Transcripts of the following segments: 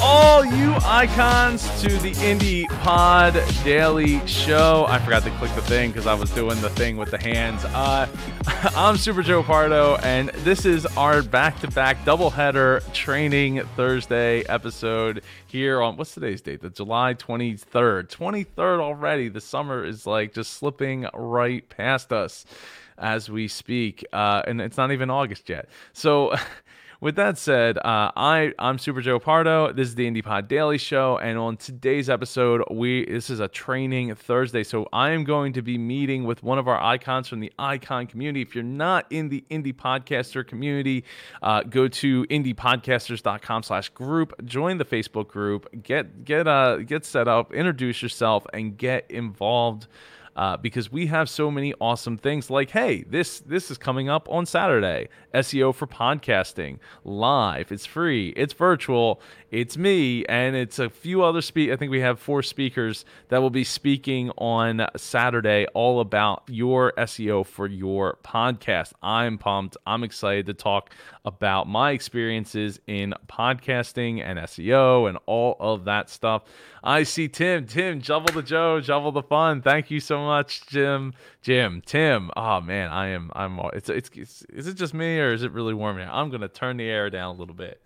All you icons, to the Indie Pod Daily Show. I forgot to click the thing because I was doing the thing with the hands. Uh, I'm Super Joe Pardo, and this is our back to back doubleheader training Thursday episode here on what's today's date? The July 23rd. 23rd already. The summer is like just slipping right past us as we speak, uh, and it's not even August yet. So, with that said, uh, I I'm Super Joe Pardo. This is the Indie Pod Daily Show, and on today's episode, we this is a training Thursday. So I am going to be meeting with one of our icons from the icon community. If you're not in the indie podcaster community, uh, go to indiepodcasters.com/group, join the Facebook group, get get uh get set up, introduce yourself, and get involved uh, because we have so many awesome things. Like hey this this is coming up on saturday. Seo for podcasting. Live. It's free. It's virtual. It's me. And it's a few other speak i think we have four speakers that will be speaking on saturday all about your seo for your podcast. I'm pumped. I'm excited to talk about my experiences in podcasting and seo and all of that stuff. I see tim. Tim jubble the joe jubble the fun. Thank you so much jim. Jim tim. Oh man i am i'm it's it's, it's is it just me or is it really warm here i'm gonna turn the air down a little bit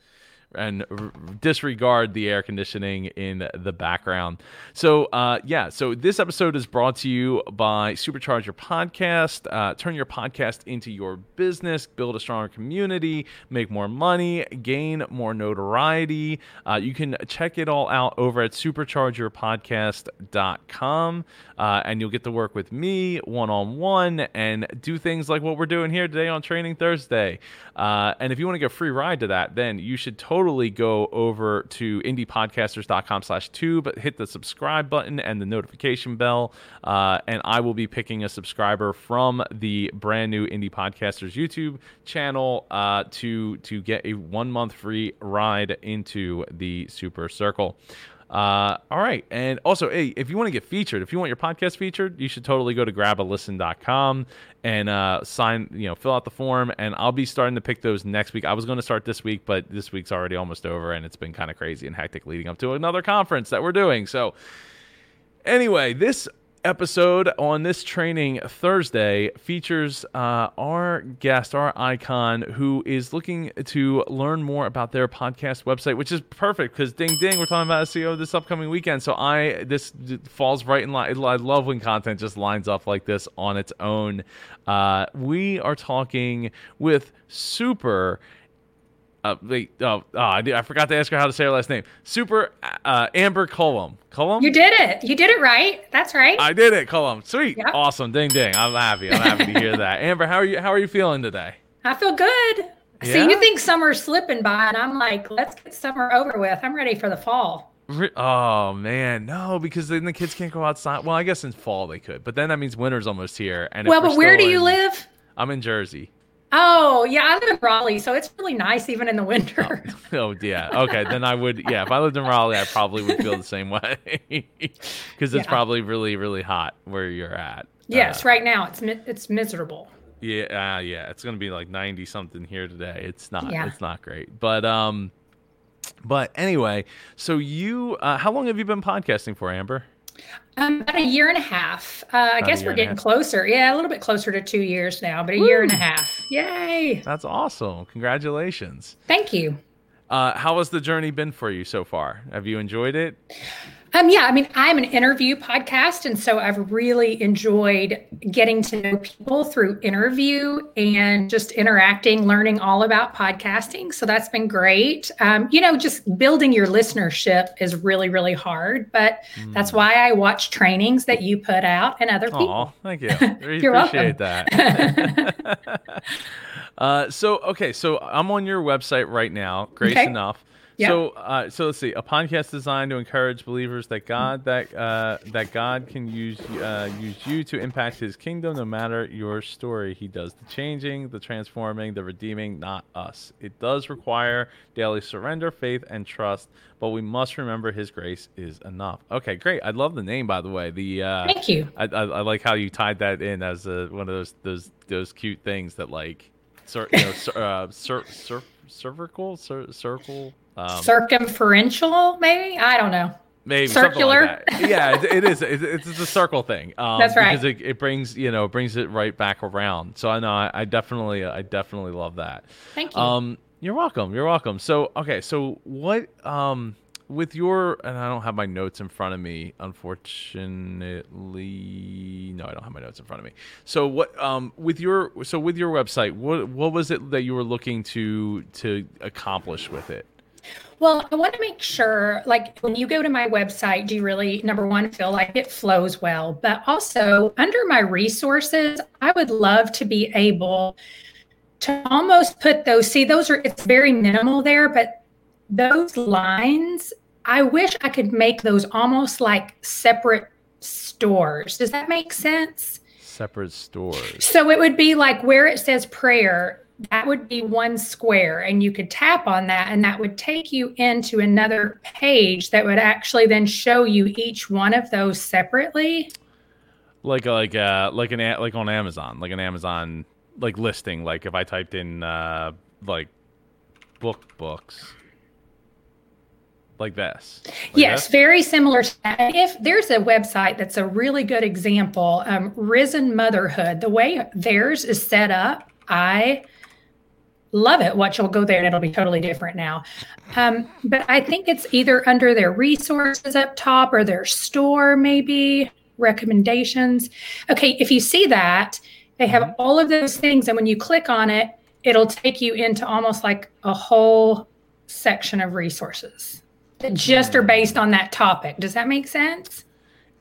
and r- disregard the air conditioning in the background. So, uh, yeah, so this episode is brought to you by Supercharge Your Podcast. Uh, turn your podcast into your business, build a stronger community, make more money, gain more notoriety. Uh, you can check it all out over at superchargeyourpodcast.com, uh, and you'll get to work with me one on one and do things like what we're doing here today on Training Thursday. Uh, and if you want to get a free ride to that, then you should totally totally go over to indiepodcasters.com slash tube, hit the subscribe button and the notification bell, uh, and I will be picking a subscriber from the brand new Indie Podcasters YouTube channel uh, to to get a one month free ride into the Super Circle. Uh, all right. And also, hey, if you want to get featured, if you want your podcast featured, you should totally go to grabalisten.com and uh, sign, you know, fill out the form. And I'll be starting to pick those next week. I was going to start this week, but this week's already almost over and it's been kind of crazy and hectic leading up to another conference that we're doing. So, anyway, this episode on this training Thursday features uh, our guest, our icon, who is looking to learn more about their podcast website, which is perfect because ding ding, we're talking about SEO this upcoming weekend. So I this falls right in line. I love when content just lines up like this on its own. Uh, we are talking with Super uh, wait, oh, oh I, did, I, forgot to ask her how to say her last name. Super uh, Amber Cullum. Cullum? You did it. You did it right. That's right. I did it, Cullum. Sweet. Yep. Awesome. Ding ding. I'm happy. I'm happy to hear that. Amber, how are you how are you feeling today? I feel good. Yeah? See, you think summer's slipping by, and I'm like, let's get summer over with. I'm ready for the fall. Oh man, no, because then the kids can't go outside. Well, I guess in fall they could, but then that means winter's almost here. And well, but where do you live? I'm in Jersey. Oh, yeah, I live in Raleigh, so it's really nice even in the winter. Oh, oh yeah. Okay, then I would yeah, if I lived in Raleigh, I probably would feel the same way. Cuz it's yeah. probably really really hot where you're at. Yes, uh, right now it's it's miserable. Yeah, uh, yeah, it's going to be like 90 something here today. It's not yeah. it's not great. But um but anyway, so you uh, how long have you been podcasting for, Amber? Um, about a year and a half. Uh, I guess we're getting closer. Yeah, a little bit closer to two years now, but a Woo! year and a half. Yay! That's awesome. Congratulations. Thank you. Uh, how has the journey been for you so far? Have you enjoyed it? Um, yeah, I mean, I'm an interview podcast, and so I've really enjoyed getting to know people through interview and just interacting, learning all about podcasting. So that's been great. Um, you know, just building your listenership is really, really hard, but mm. that's why I watch trainings that you put out and other people. Oh, thank you. Really You're appreciate welcome. that. uh, so, okay, so I'm on your website right now. Grace okay. enough. Yep. So, uh, so let's see. A podcast designed to encourage believers that God that uh, that God can use uh, use you to impact His kingdom, no matter your story. He does the changing, the transforming, the redeeming, not us. It does require daily surrender, faith, and trust, but we must remember His grace is enough. Okay, great. I love the name, by the way. The uh, thank you. I, I, I like how you tied that in as a, one of those those those cute things that like, cir- you know, cir- uh, cir- cir- cervical, cir- circle Um, Circumferential, maybe? I don't know. maybe circular? like. Yeah, it, it is. It, it's it's a circle thing. Um, That's right. Because it, it brings you know it brings it right back around. So I know I, I definitely I definitely love that. Thank you. Um, you're welcome. You're welcome. So okay, so what um with your and I don't have my notes in front of me, unfortunately. No, I don't have my notes in front of me. So what um with your so with your website, what what was it that you were looking to to accomplish with it? Well, I want to make sure, like when you go to my website, do you really, number one, feel like it flows well? But also, under my resources, I would love to be able to almost put those, see, those are, it's very minimal there, but those lines, I wish I could make those almost like separate stores. Does that make sense? Separate stores. So it would be like where it says prayer, that would be one square, and you could tap on that, and that would take you into another page that would actually then show you each one of those separately. like like uh like an a- like on Amazon, like an Amazon like listing. Like if I typed in uh like book books, like this. Like yes, this? very similar. To that. If there's a website that's a really good example, um, Risen Motherhood, the way theirs is set up, I love it. Watch, you'll go there and it'll be totally different now. Um, but I think it's either under their resources up top or their store, maybe recommendations. Okay, if you see that, they have all of those things. And when you click on it, it'll take you into almost like a whole section of resources that just are based on that topic. Does that make sense?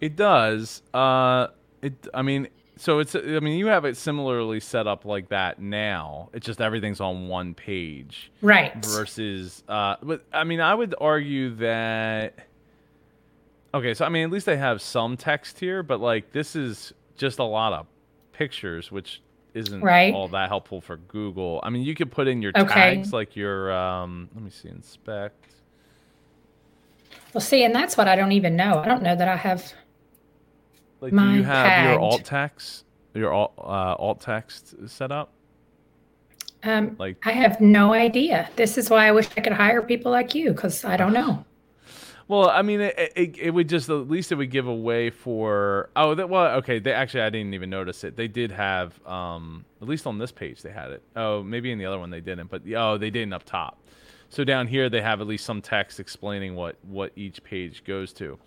It does. Uh, it. I mean, so it's. I mean, you have it similarly set up like that now. It's just everything's on one page Right. versus. Uh, but I mean, I would argue that. Okay, so I mean, at least they have some text here, but like this is just a lot of pictures, which isn't Right. all that helpful for Google. I mean, you could put in your Okay. tags, like your. Um, let me see, inspect. Well, see, and that's what I don't even know. I don't know that I have. Like, do you have your alt text, your alt uh, alt text set up? Um, Like- I have no idea. This is why I wish I could hire people like you because I don't know. Well, I mean, it, it, it would just at least it would give a way for oh that well okay they actually I didn't even notice it they did have um at least on this page they had it oh maybe in the other one they didn't but oh they didn't up top so down here they have at least some text explaining what what each page goes to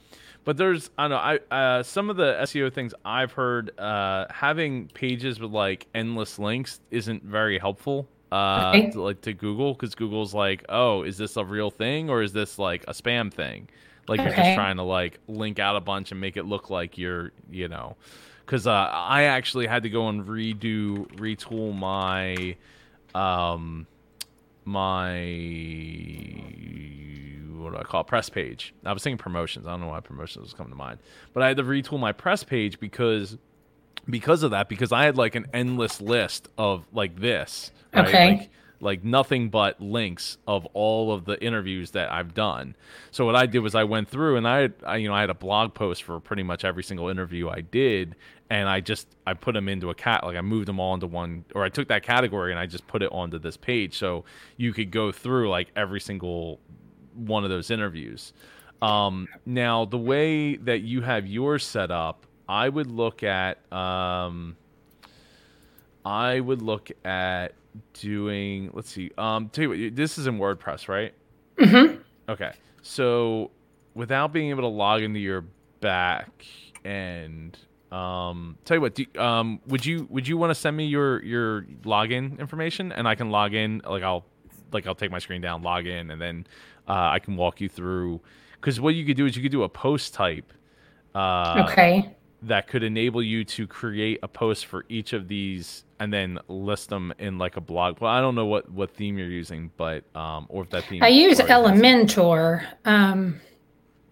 but there's I don't know I uh, some of the SEO things I've heard uh, having pages with like endless links isn't very helpful uh, Okay. to, like to Google because Google's like oh is this a real thing or is this like a spam thing? Like you're just trying to like link out a bunch and make it look like you're you know. Because uh, I actually had to go and redo retool my um my what do I call it? press page. I was thinking promotions. I don't know why promotions was coming to mind, but I had to retool my press page because because of that because I had like an endless list of like this. Right? Okay. Like, like nothing but links of all of the interviews that I've done. So what I did was I went through and I, I you know I had a blog post for pretty much every single interview I did and I just I put them into a cat like I moved them all into one or I took that category and I just put it onto this page so you could go through like every single one of those interviews. Um, now the way that you have yours set up, I would look at um, I would look at doing. Let's see. Um, tell you what, this is in WordPress, right? hmm Okay. So without being able to log into your back end, um, tell you what, do, um, would you would you want to send me your your login information and I can log in? Like I'll like I'll take my screen down, log in, and then uh, I can walk you through. Because what you could do is you could do a post type. Uh, okay. that could enable you to create a post for each of these and then list them in like a blog. Well, I don't know what what theme you're using, but um, or if that theme. I use Elementor. Um,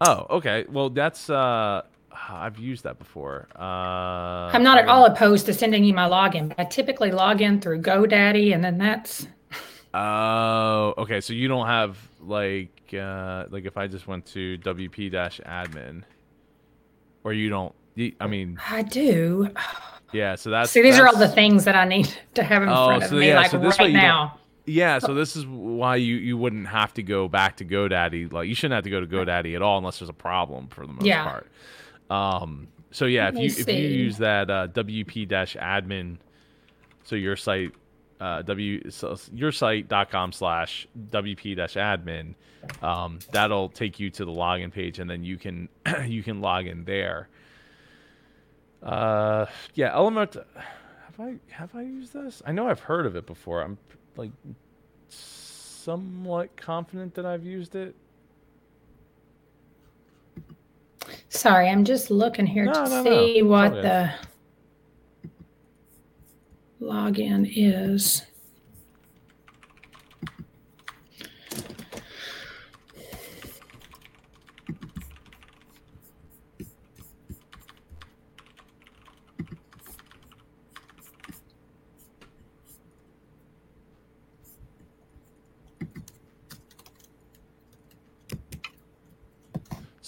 Oh, okay. Well, that's uh, I've used that before. Uh, I'm not at all opposed to sending you my login, but I typically log in through GoDaddy, and then that's Oh, okay. So you don't have like uh, like if I just went to WP admin, or you don't. I mean, I do. Yeah. So that's See, these are all the things that I need to have in Oh, front of so me, yeah, like so this right now. Yeah, so this is why you you wouldn't have to go back to GoDaddy. Like you shouldn't have to go to GoDaddy at all unless there's a problem for the most Yeah. part. Um, so yeah, if you if you use that uh, WP-admin, so your site uh, w so your site.com slash WP-admin, um, that'll take you to the login page, and then you can you can log in there. Uh, yeah, Element. Have I have I used this? I know I've heard of it before. I'm like somewhat confident that I've used it. Sorry, I'm just looking here No, to no, no. see all what good. the login is.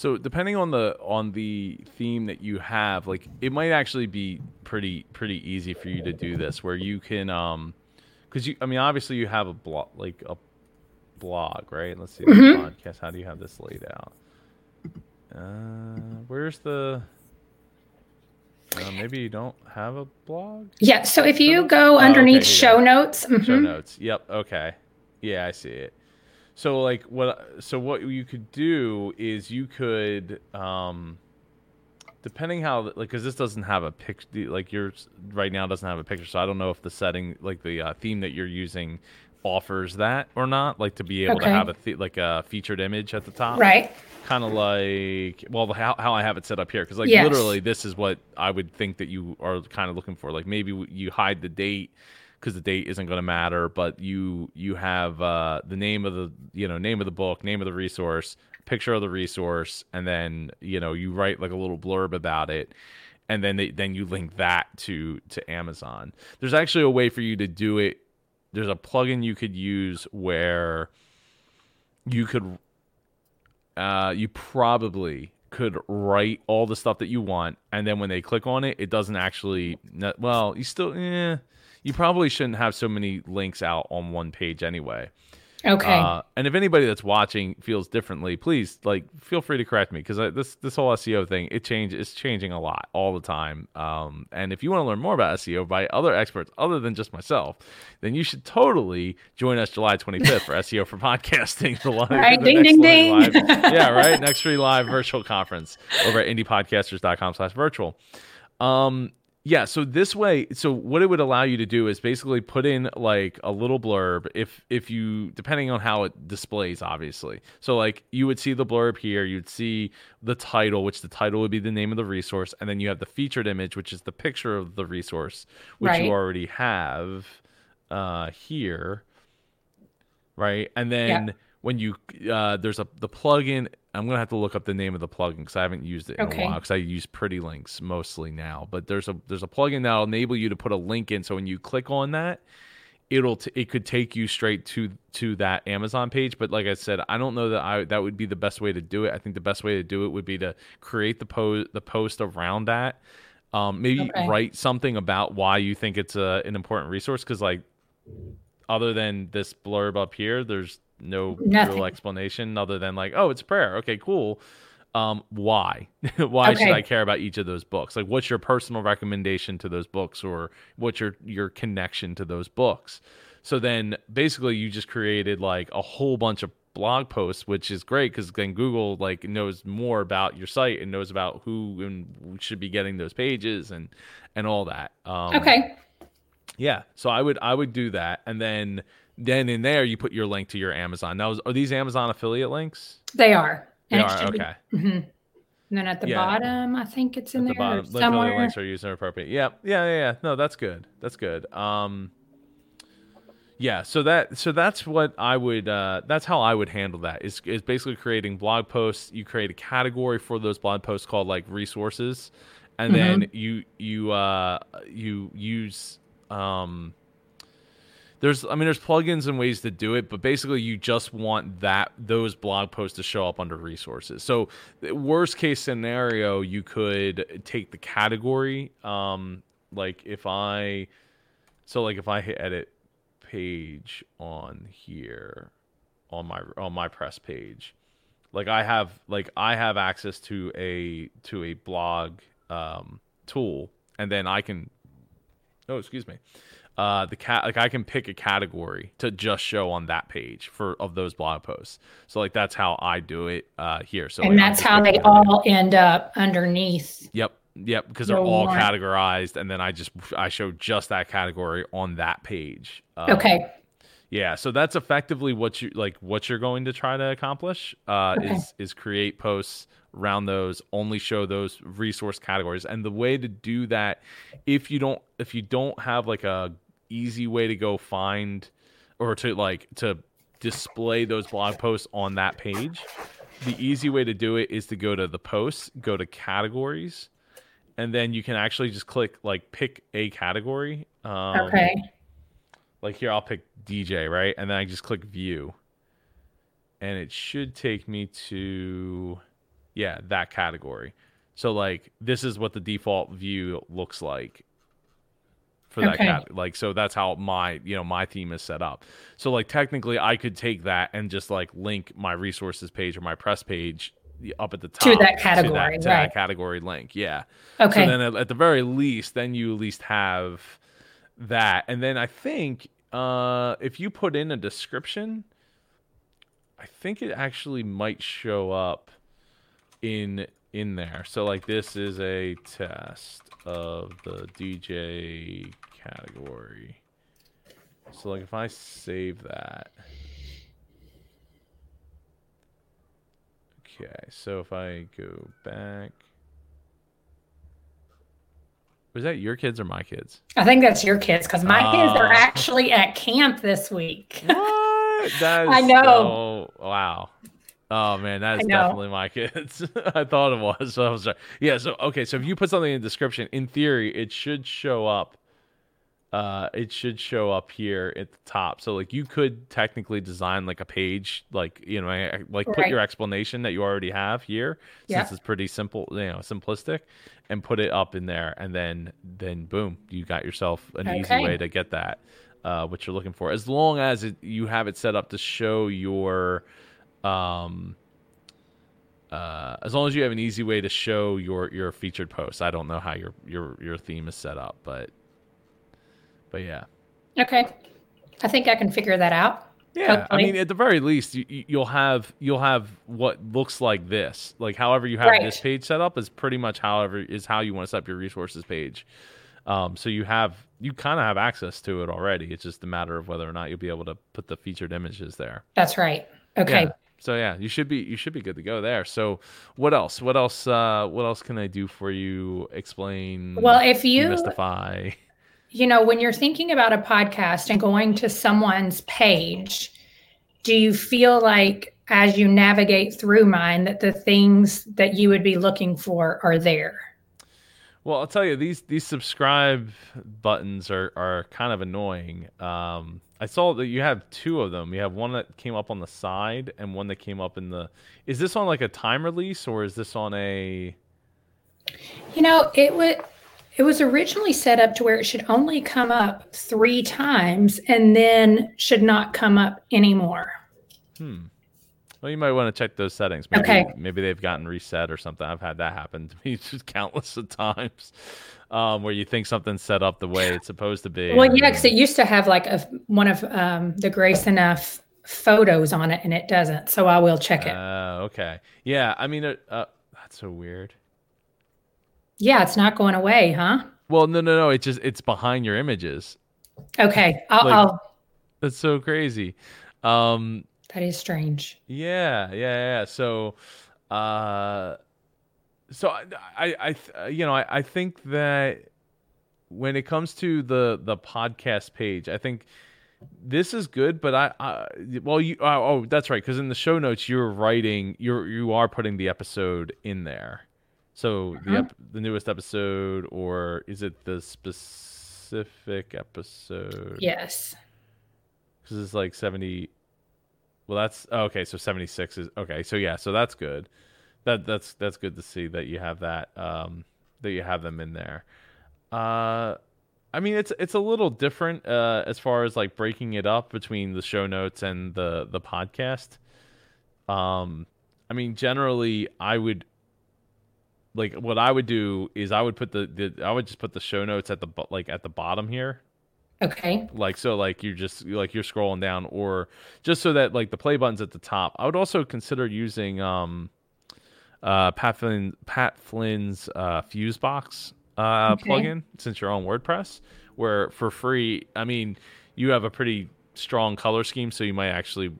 So depending on the on the theme that you have, like it might actually be pretty pretty easy for you to do this, where you can um, because you I mean obviously you have a blog like a blog, right? Let's see the Mhm. podcast. How do you have this laid out? Uh, where's the? Uh, maybe you don't have a blog. Yeah, so if you go Oh, okay, underneath here show go. notes, Show mhm, notes. Yep. Okay. Yeah, I see it. So like what so what you could do is you could um depending how like cuz this doesn't have a picture like yours right now doesn't have a picture so I don't know if the setting like the uh, theme that you're using offers that or not like to be able to have a th- like a featured image at the top right? kind of like well how, how i have it set up here because like Yes. literally this is what i would think that you are kind of looking for like maybe you hide the date because the date isn't going to matter but you you have uh the name of the you know name of the book name of the resource picture of the resource and then you know you write like a little blurb about it and then they, then you link that to to amazon there's actually a way for you to do it there's a plugin you could use where you could uh, you probably could write all the stuff that you want, and then when they click on it, it doesn't actually. Well, you still, eh, you probably shouldn't have so many links out on one page anyway. Okay. Uh, and if anybody that's watching feels differently, please like feel free to correct me because this this whole SEO thing it change it's changing a lot all the time. Um, and if you want to learn more about SEO by other experts other than just myself, then you should totally join us July 25th for SEO for podcasting. The live, Right, the ding, next ding, live- ding. yeah, right. Next free live virtual conference over at indiepodcasters.com/virtual. Um, yeah, so this way, so what it would allow you to do is basically put in like a little blurb if if you depending on how it displays obviously. So like you would see the blurb here, you'd see the title, which the title would be the name of the resource, and then you have the featured image, which is the picture of the resource, which Right. you already have uh here. Right? And then when you uh there's a the plugin I'm gonna have to look up the name of the plugin because I haven't used it in Okay. a while because I use Pretty Links mostly now. But there's a there's a plugin that'll enable you to put a link in. So when you click on that, it'll t- it could take you straight to to that Amazon page. But like I said, I don't know that I that would be the best way to do it. I think the best way to do it would be to create the post the post around that. Um, maybe Okay. write something about why you think it's a, an important resource because like other than this blurb up here, there's no Nothing. real explanation other than like, oh, it's prayer. Okay, cool. Um, why? why should I care about each of those books? Like, what's your personal recommendation to those books, or what's your your connection to those books? So then, basically, you just created like a whole bunch of blog posts, which is great because then Google like knows more about your site and knows about who and should be getting those pages and and all that. Um, okay. Yeah, so I would I would do that, and then then in there you put your link to your Amazon. Now, are these Amazon affiliate links? They are. They And are be- okay. mhm. And then at the Yeah. bottom, I think it's in At there the affiliate somewhere. links are user appropriate. Yeah, yeah, yeah, yeah. No, that's good. That's good. Um, yeah. So that so that's what I would. Uh, that's how I would handle that. Is is basically creating blog posts. You create a category for those blog posts called like resources, and then you you uh you use um there's i mean there's plugins and ways to do it but basically you just want that those blog posts to show up under resources so worst case scenario you could take the category um like if i so like if i hit edit page on here on my on my press page. Like I have like I have access to a to a blog um, tool, and then I can. Oh, excuse me. Uh, the cat like I can pick a category to just show on that page for of those blog posts. So like that's how I do it uh, here. So and like, that's how they all end up underneath. Yep. Yep, because they're all categorized, and then I just I show just that category on that page. Um, okay. Yeah, so that's effectively what you like what you're going to try to accomplish uh, okay. is is create posts around those, only show those resource categories. And the way to do that, if you don't if you don't have like a easy way to go find or to like to display those blog posts on that page, the easy way to do it is to go to the posts, go to categories, and then you can actually just click like pick a category. Um, okay. Like here, I'll pick DJ, right? And then I just click view. And it should take me to, yeah, that category. So, like, this is what the default view looks like for that okay. cat. Like, so that's how my, you know, my theme is set up. So, like, technically, I could take that and just like link my resources page or my press page up at the top to that category, to that, to right. that category link. Yeah. Okay. So then at, at, the very least, then you at least have that. And then I think uh, if you put in a description, I think it actually might show up in in there. So like this is a test of the DJ category. So like if I save that. Okay, so if I go back was that your kids or my kids? I think that's your kids because my uh, kids are actually at camp this week. What? That is I know. So, wow. Oh man, that is definitely my kids. I thought it was. So I was yeah. So okay. So if you put something in the description, in theory, it should show up uh, it should show up here at the top. So like you could technically design like a page, like you know, like put right. your explanation that you already have here, yeah. since it's pretty simple, you know, simplistic, and put it up in there, and then then boom, you got yourself an okay. easy way to get that uh, what you're looking for. As long as it, you have it set up to show your um uh, as long as you have an easy way to show your your featured posts. I don't know how your your your theme is set up, but but yeah. Okay. I think I can figure that out. Yeah, Hopefully. I mean, at the very least, you, will have you'll have what looks like this. Like, however you have right. this page set up is pretty much however is how you want to set up your resources page. Um, so you have you kind of have access to it already. It's just a matter of whether or not you'll be able to put the featured images there. That's right. Okay. Yeah. So yeah, you should be you should be good to go there. So what else? What else? Uh, what else can I do for you? Explain. Well, if you demystify you know, when you're thinking about a podcast and going to someone's page, do you feel like as you navigate through mine that the things that you would be looking for are there? Well, I'll tell you these these subscribe buttons are are kind of annoying. Um, I saw that you have two of them. You have one that came up on the side and one that came up in the. Is this on like a time release or is this on a? You know, it would it was originally set up to where it should only come up three times and then should not come up anymore. Hmm. Well, you might want to check those settings. Maybe, okay. Maybe they've gotten reset or something. I've had that happen to me just countless of times, um, where you think something's set up the way it's supposed to be. Well, yeah, because it used to have like a one of um, the Grace Enough photos on it, and it doesn't. So I will check it. Uh, okay. Yeah. I mean, uh, that's so weird. Yeah, it's not going away, huh? Well, no, no, no. It's just it's behind your images. Okay, I'll. like, I'll... That's so crazy. Um, that is strange. Yeah, yeah, yeah. So, uh, so I, I, I you know, I, I think that when it comes to the the podcast page, I think this is good, but I, I well, you oh, oh that's right, because in the show notes you're writing, you're you are putting the episode in there. So the ep- the newest episode, or is it the specific episode? Yes. Because it's like seventy. Well, that's oh, okay. So seventy six is okay. So yeah, so that's good. That that's that's good to see that you have that um that you have them in there. Uh, I mean, it's it's a little different uh, as far as like breaking it up between the show notes and the the podcast. Um, I mean, generally, I would like what I would do is I would put the, the I would just put the show notes at the like at the bottom here. Okay. Like so, like you're just like you're scrolling down, or just so that like the play button's at the top. I would also consider using um, uh, Pat Flynn Pat Flynn's uh, Fusebox uh, Okay. plugin since you're on WordPress, where for free, I mean, you have a pretty strong color scheme, so you might actually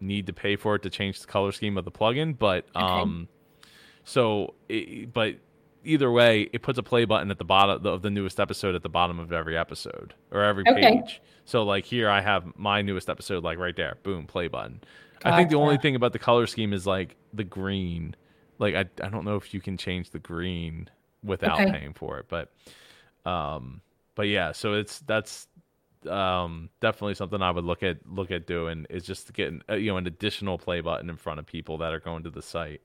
need to pay for it to change the color scheme of the plugin. But um, so it, but either way, it puts a play button at the bottom of the newest episode at the bottom of every episode or every Okay. page. So like here, I have my newest episode like right there, boom, play button. I think the only thing about the color scheme is like the green. Like I, I don't know if you can change the green without Okay. paying for it, but um but yeah, so it's that's um definitely something I would look at look at doing is just to get an, uh, you know an additional play button in front of people that are going to the site.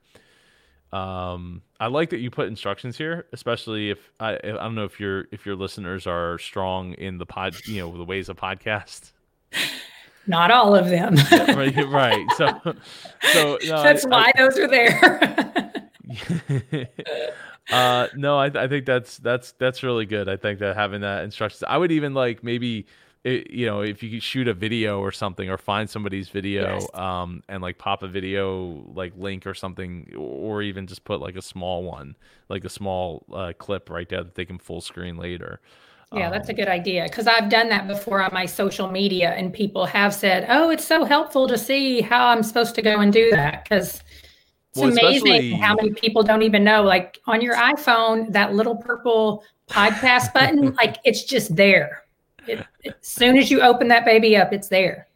Um I like that you put instructions here, especially if I I don't know if your if your listeners are strong in the pod, you know, the ways of podcast. Not all of them. right, right. So so no, That's I- why those are there. uh no I, I think that's that's that's really good i think that having that instructions i would even like maybe it, you know if you could shoot a video or something or find somebody's video Yes. um and like pop a video like link or something or even just put like a small one like a small uh, clip right there that they can full screen later Yeah, that's a Um, good idea because I've done that before on my social media, and people have said, "Oh, it's so helpful to see how I'm supposed to go and do that." Because it's Well, amazing how many people don't even know. Like on your iPhone, that little purple podcast button, like it's just there. It, as soon as you open that baby up, it's there.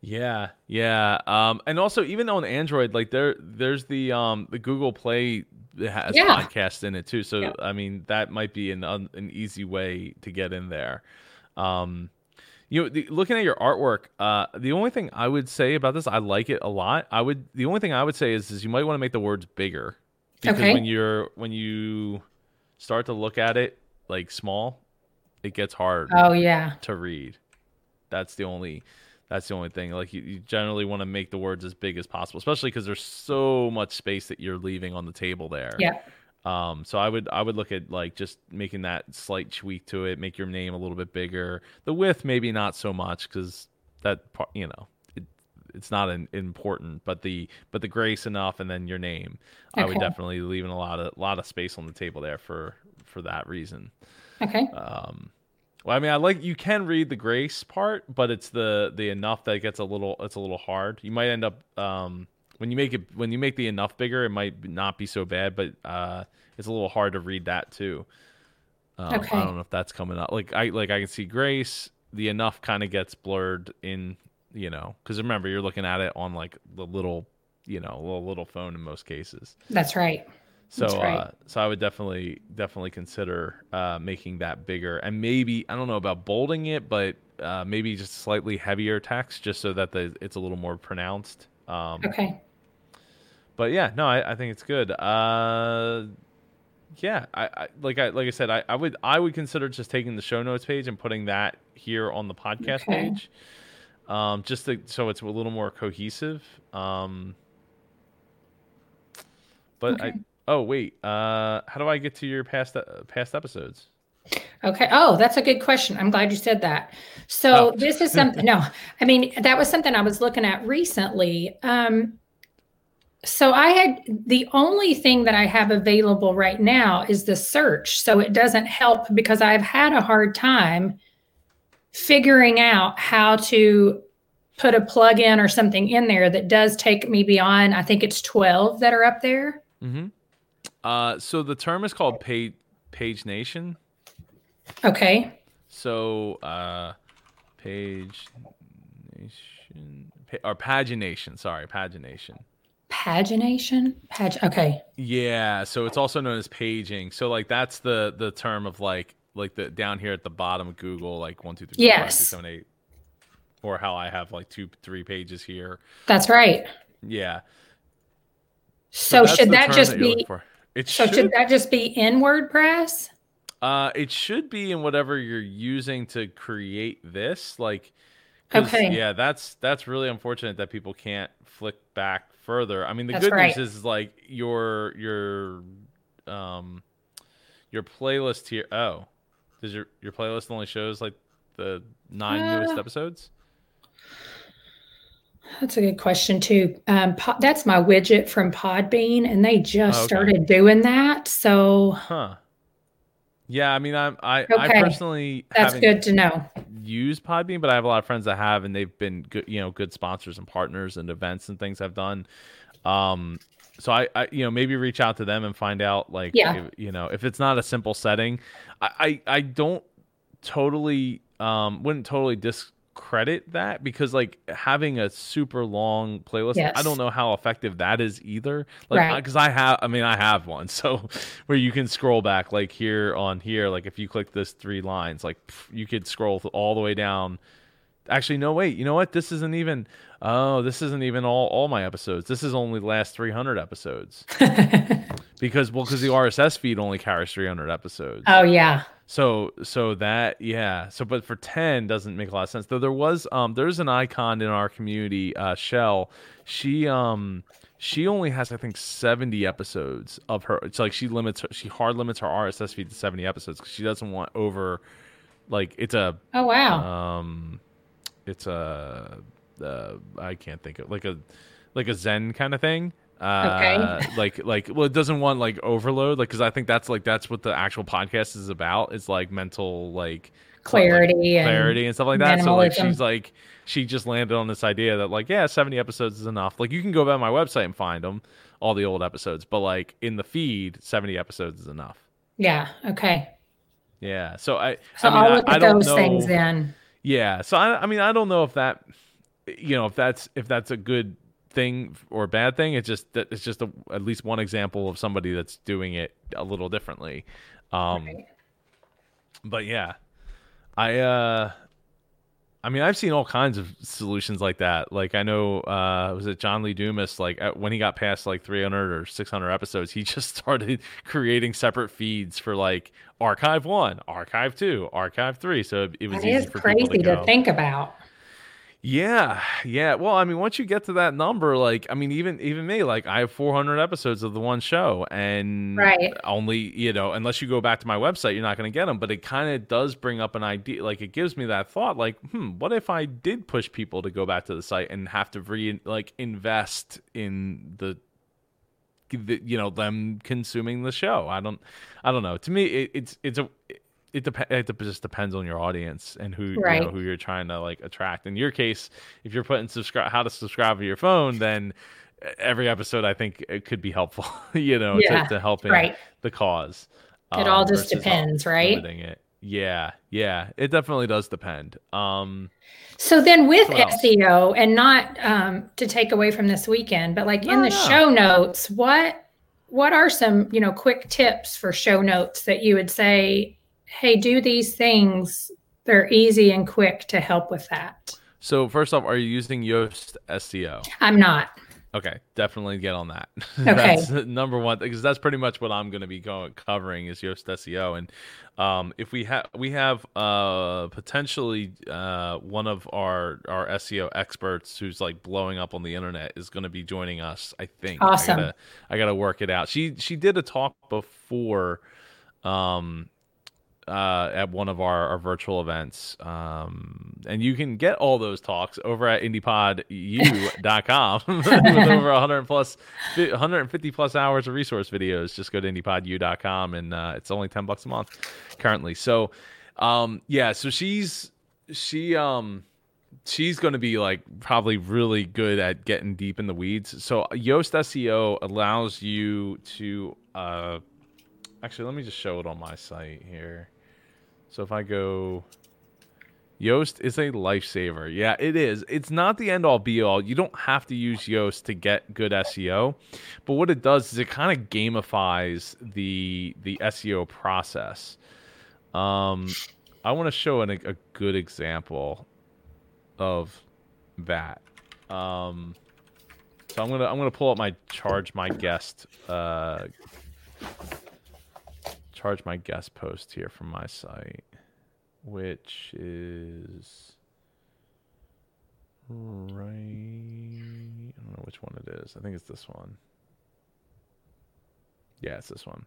Yeah, yeah. Um, and also even on Android, like there, there's the um the Google Play has Yeah. podcasts in it too. So Yeah. I mean that might be an un, an easy way to get in there. Um, you know, the, looking at your artwork, uh, the only thing I would say about this, I like it a lot. I would the only thing I would say is is you might want to make the words bigger because Okay. when you're when you start to look at it like small, it gets hard Oh yeah, to read. That's the only that's the only thing. Like you, you generally want to make the words as big as possible, especially because there's so much space that you're leaving on the table there. yeah. Um. So I would I would look at like just making that slight tweak to it, make your name a little bit bigger. The width maybe not so much because that part you know it, it's not an, important, but the but the grace enough, and then your name. Okay. I would definitely leaving a lot of lot of space on the table there for for that reason. Okay. Um, well, I mean, I like you can read the grace part, but it's the the enough that gets a little it's a little hard. You might end up um, when you make it when you make the enough bigger, it might not be so bad, but uh, it's a little hard to read that too. Um, Okay. I don't know if that's coming up. Like I like I can see grace. The enough kind of gets blurred in, you know, because remember you're looking at it on like the little, you know, little little phone in most cases. That's right. So, right. uh, so I would definitely, definitely consider uh, making that bigger, and maybe I don't know about bolding it, but uh, maybe just slightly heavier text, just so that the it's a little more pronounced. Um, Okay. But yeah, no, I, I think it's good. Uh, yeah, I, I like I like I said, I, I would I would consider just taking the show notes page and putting that here on the podcast Okay. page, um, just to, so it's a little more cohesive. Um, but I Okay. Oh wait, uh, how do I get to your past uh, past episodes? Okay. Oh, that's a good question. I'm glad you said that. So Oh. this is something. no, I mean that was something I was looking at recently. Um, so I had the only thing that I have available right now is the search. So it doesn't help because I've had a hard time figuring out how to put a plug in or something in there that does take me beyond. I think it's 12 that are up there. Mm-hmm. Uh, so the term is called page page nation. Okay. So, uh, page nation or pagination. Sorry, pagination. Pagination. Pag. Okay. Yeah. So it's also known as paging. So like that's the the term of like like the down here at the bottom of Google like one two three four, five, Yes. six, seven, eight, or how I have like two three pages here. That's right. Yeah. So that's should that just be. It so should. should that just be in WordPress? Uh, it should be in whatever you're using to create this. Like, Okay. yeah, that's that's really unfortunate that people can't flick back further. I mean, the That's good right. news is like your your um your playlist here. Oh, does your your playlist only shows like the nine newest Uh, episodes? That's a good question too. Um, po- that's my widget from Podbean, and they just Oh, okay. started doing that. So Huh. Yeah, I mean, I'm I I personally that's good to know. use Podbean, but I have a lot of friends that have, and they've been good, you know, good sponsors and partners and events and things I've done. Um, so I, I, you know, maybe reach out to them and find out, like, Yeah. if, you know, if it's not a simple setting, I, I, I don't totally, um, wouldn't totally discredit that because like having a super long playlist, I don't know how effective that is either. Like, Right. because I have, I mean, I have one, so where you can scroll back, like here on here, like if you click this three lines, like you could scroll all the way down. Actually, no, wait. You know what? This isn't even. Oh, this isn't even all all my episodes. This is only last 300 episodes because well, because the RSS feed only carries 300 episodes. oh yeah. So so that yeah. So but for 10 doesn't make a lot of sense. Though there was um there's an icon in our community, uh Shell. She um she only has I think 70 episodes of her. It's like she limits her she hard limits her RSS feed to 70 episodes cuz she doesn't want over like it's a Oh wow. um it's a uh, I can't think of like a like a Zen kind of thing. Uh, like like well, it doesn't want like overload, like because I think that's like that's what the actual podcast is about. it's like mental like cl- like, Clarity and clarity and stuff like that. So like she's like she just landed on this idea that like yeah, seventy episodes is enough. Like you can go by my website and find them all the old episodes, but like in the feed, seventy episodes is enough. yeah. Okay. Yeah. So I So I mean I'll I, look I at don't those know. things then. Yeah. So I, I mean, I don't know if that, you know, if that's if that's a good thing or a bad thing. It's just that it's just a, at least one example of somebody that's doing it a little differently. Um, Right. But yeah, I uh, I mean, I've seen all kinds of solutions like that. Like I know, uh, was it John Lee Dumas? Like at, when he got past like 300 or 600 episodes, he just started creating separate feeds for like archive one, archive two, archive three. So it, it was That easy is crazy to to, think about. Yeah, yeah. Well, I mean, once you get to that number, like, I mean, even even me, like, I have 400 episodes of the one show, and Right. only you know, unless you go back to my website, you're not going to get them. But it kind of does bring up an idea, like, it gives me that thought, like, hmm, what if I did push people to go back to the site and have to re like invest in the the, you know them consuming the show i don't i don't know to me it, it's it's a it, dep- it just depends on your audience and who you know, who you're trying to like attract in your case if you're putting subscribe how to subscribe to your phone then every episode i think it could be helpful you know Yeah, to, to helping right. the cause It all just uh, depends, right? it. yeah yeah it definitely does depend um So then with So what else? SEO and not um, to take away from this weekend, but like in the no. show notes, what what are some, you know, quick tips for show notes that you would say, hey, do these things. They're easy and quick to help with that. so first off are you using yoast seo I'm not. Okay, definitely get on that. Okay. that's number one because that's pretty much what I'm going to be going covering is Yoast SEO, and um, if we have we have uh, potentially uh, one of our our SEO experts who's like blowing up on the internet is going to be joining us. I think. Awesome. I gotta, I gotta work it out. She she did a talk before. Um, uh, at one of our, our virtual events. Um, and you can get all those talks over at indiepodu.com with over 100 plus, 150 plus hours of resource videos. Just go to indiepodu.com and uh, it's only 10 bucks a month currently. So, um, yeah, so she's, she, um, she's going to be like probably really good at getting deep in the weeds. So Yoast SEO allows you to, uh, actually, let me just show it on my site here. So if I go, Yoast is a lifesaver. Yeah, it is. It's not the end all be all. You don't have to use Yoast to get good SEO, but what it does is it kind of gamifies the the SEO process. Um, I want to show an, a good example of that. Um, so I'm gonna I'm gonna pull up my charge my guest uh, charge my guest post here from my site, which is right. I don't know which one it is. I think it's this one. Yeah, it's this one.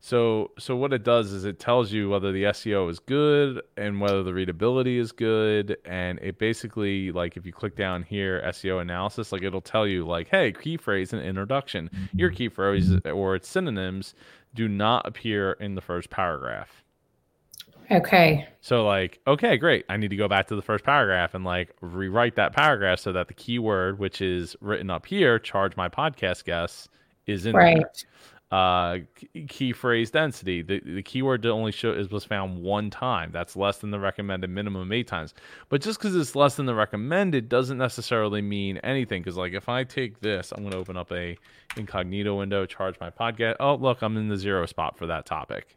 So so what it does is it tells you whether the SEO is good and whether the readability is good and it basically like if you click down here SEO analysis like it'll tell you like hey key phrase and introduction your mm-hmm. key phrase or its synonyms do not appear in the first paragraph. Okay. So like okay great I need to go back to the first paragraph and like rewrite that paragraph so that the keyword which is written up here charge my podcast guests is in right. there uh, key phrase density. The, the keyword that only show is was found one time. That's less than the recommended minimum eight times. But just because it's less than the recommended doesn't necessarily mean anything. Because like if I take this, I'm going to open up a incognito window, charge my podcast. Oh look, I'm in the zero spot for that topic.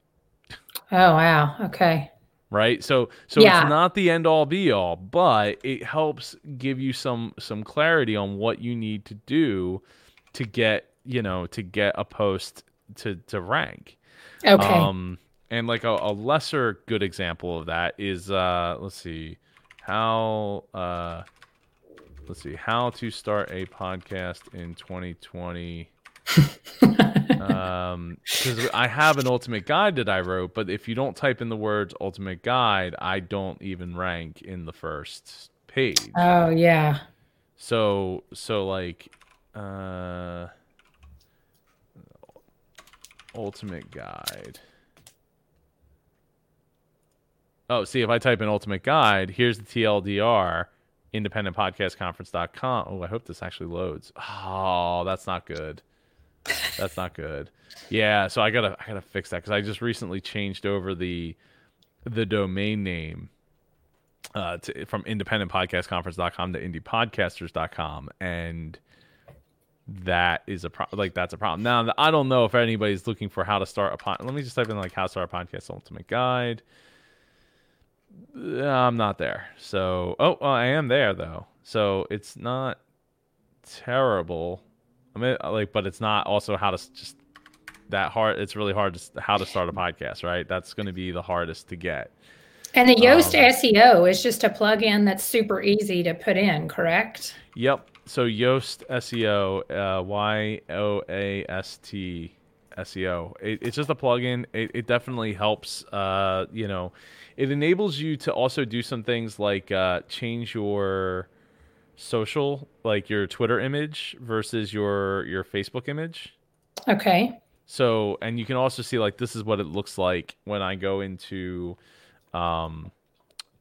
Oh wow. Okay. Right. So so yeah. it's not the end all be all, but it helps give you some some clarity on what you need to do to get you know to get a post to to rank. Okay. Um, and like a, a lesser good example of that is uh, let's see how uh, let's see how to start a podcast in 2020 um because i have an ultimate guide that i wrote but if you don't type in the words ultimate guide i don't even rank in the first page oh yeah so so like uh Ultimate Guide. Oh, see, if I type in Ultimate Guide, here's the TLDR, independentpodcastconference.com. Oh, I hope this actually loads. Oh, that's not good. That's not good. Yeah, so I gotta I gotta fix that because I just recently changed over the the domain name uh, to, from independentpodcastconference.com to indiepodcasters.com and that is a problem. Like that's a problem. Now I don't know if anybody's looking for how to start a pod. Let me just type in like how to start a podcast ultimate guide. I'm not there. So oh, well, I am there though. So it's not terrible. I mean, like, but it's not also how to just that hard. It's really hard to how to start a podcast, right? That's going to be the hardest to get. And the Yoast um, SEO is just a plugin that's super easy to put in, correct? Yep so Yoast SEO, uh, Y O A S T SEO. It, it's just a plugin. It, it definitely helps. Uh, you know, it enables you to also do some things like uh, change your social, like your Twitter image versus your your Facebook image. Okay. So, and you can also see like this is what it looks like when I go into um,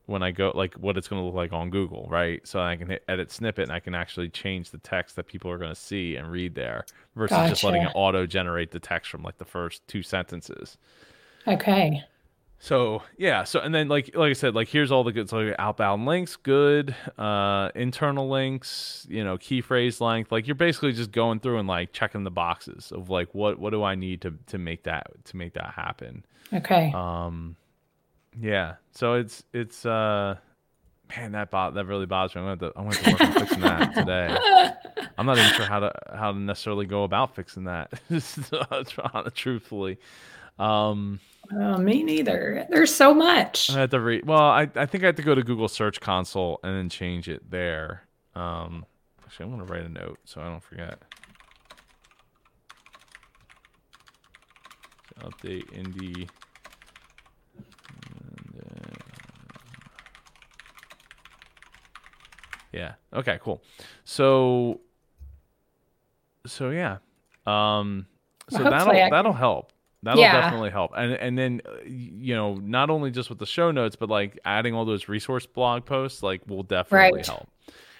when I go like what it's going to look like on Google, right? So I can hit edit snippet and I can actually change the text that people are going to see and read there versus gotcha. just letting it auto generate the text from like the first two sentences. Okay. So yeah, so and then like like I said, like here's all the good so outbound links, good, uh, internal links, you know, key phrase length. Like you're basically just going through and like checking the boxes of like what what do I need to to make that to make that happen. Okay. Um yeah. So it's it's uh man that bot that really bothers me. I'm going to I'm going to work on fixing that today. I'm not even sure how to how to necessarily go about fixing that. truthfully. Um oh, me neither. There's so much. I had to read. Well, I I think I have to go to Google Search Console and then change it there. Um actually I'm going to write a note so I don't forget. Update indie Yeah. Okay. Cool. So. So yeah. Um. So well, that'll I that'll help. That'll yeah. definitely help. And and then you know not only just with the show notes, but like adding all those resource blog posts, like will definitely right. help.